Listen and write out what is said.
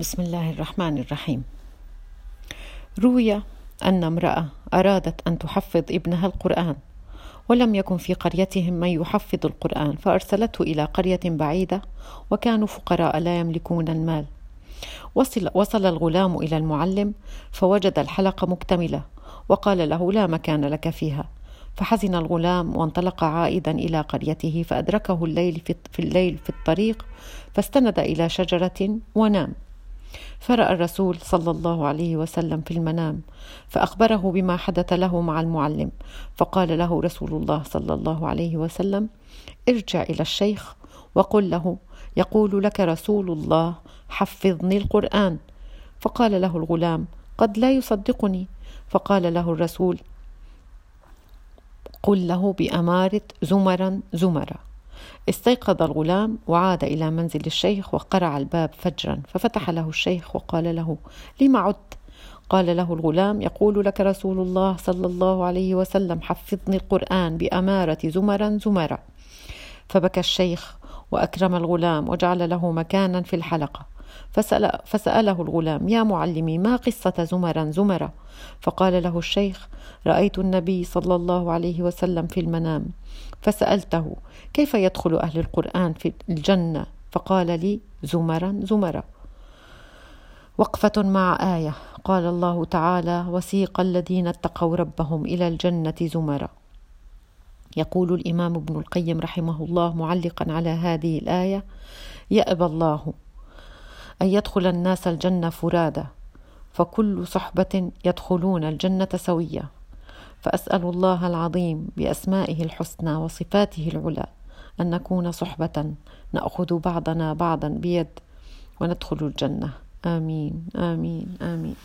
بسم الله الرحمن الرحيم. روي أن امرأة أرادت أن تحفظ ابنها القرآن ولم يكن في قريتهم من يحفظ القرآن فأرسلته إلى قرية بعيدة وكانوا فقراء لا يملكون المال. وصل, وصل الغلام إلى المعلم فوجد الحلقة مكتملة وقال له لا مكان لك فيها. فحزن الغلام وانطلق عائدا إلى قريته فأدركه الليل في الليل في الطريق فاستند إلى شجرة ونام. فرأى الرسول صلى الله عليه وسلم في المنام فأخبره بما حدث له مع المعلم فقال له رسول الله صلى الله عليه وسلم ارجع إلى الشيخ وقل له يقول لك رسول الله حفظني القرآن. فقال له الغلام قد لا يصدقني. فقال له الرسول قل له بأمارة زمرا زمرا. استيقظ الغلام وعاد إلى منزل الشيخ وقرع الباب فجرا ففتح له الشيخ وقال له لم عدت؟ قال له الغلام يقول لك رسول الله صلى الله عليه وسلم حفظني القرآن بأمارة زمرا زمرا. فبكى الشيخ وأكرم الغلام وجعل له مكانا في الحلقة. فسأل فسأله الغلام يا معلمي ما قصة زمرا زمرا؟ فقال له الشيخ رأيت النبي صلى الله عليه وسلم في المنام. فسألته كيف يدخل أهل القرآن في الجنة؟ فقال لي زمرا زمرا. وقفة مع آية قال الله تعالى وسيق الذين اتقوا ربهم إلى الجنة زمرا. يقول الإمام ابن القيم رحمه الله معلقا على هذه الآية يأبى الله أن يدخل الناس الجنة فرادى فكل صحبة يدخلون الجنة سوية. فأسأل الله العظيم بأسمائه الحسنى وصفاته العلى أن نكون صحبة نأخذ بعضنا بعضا بيد وندخل الجنة. آمين آمين آمين.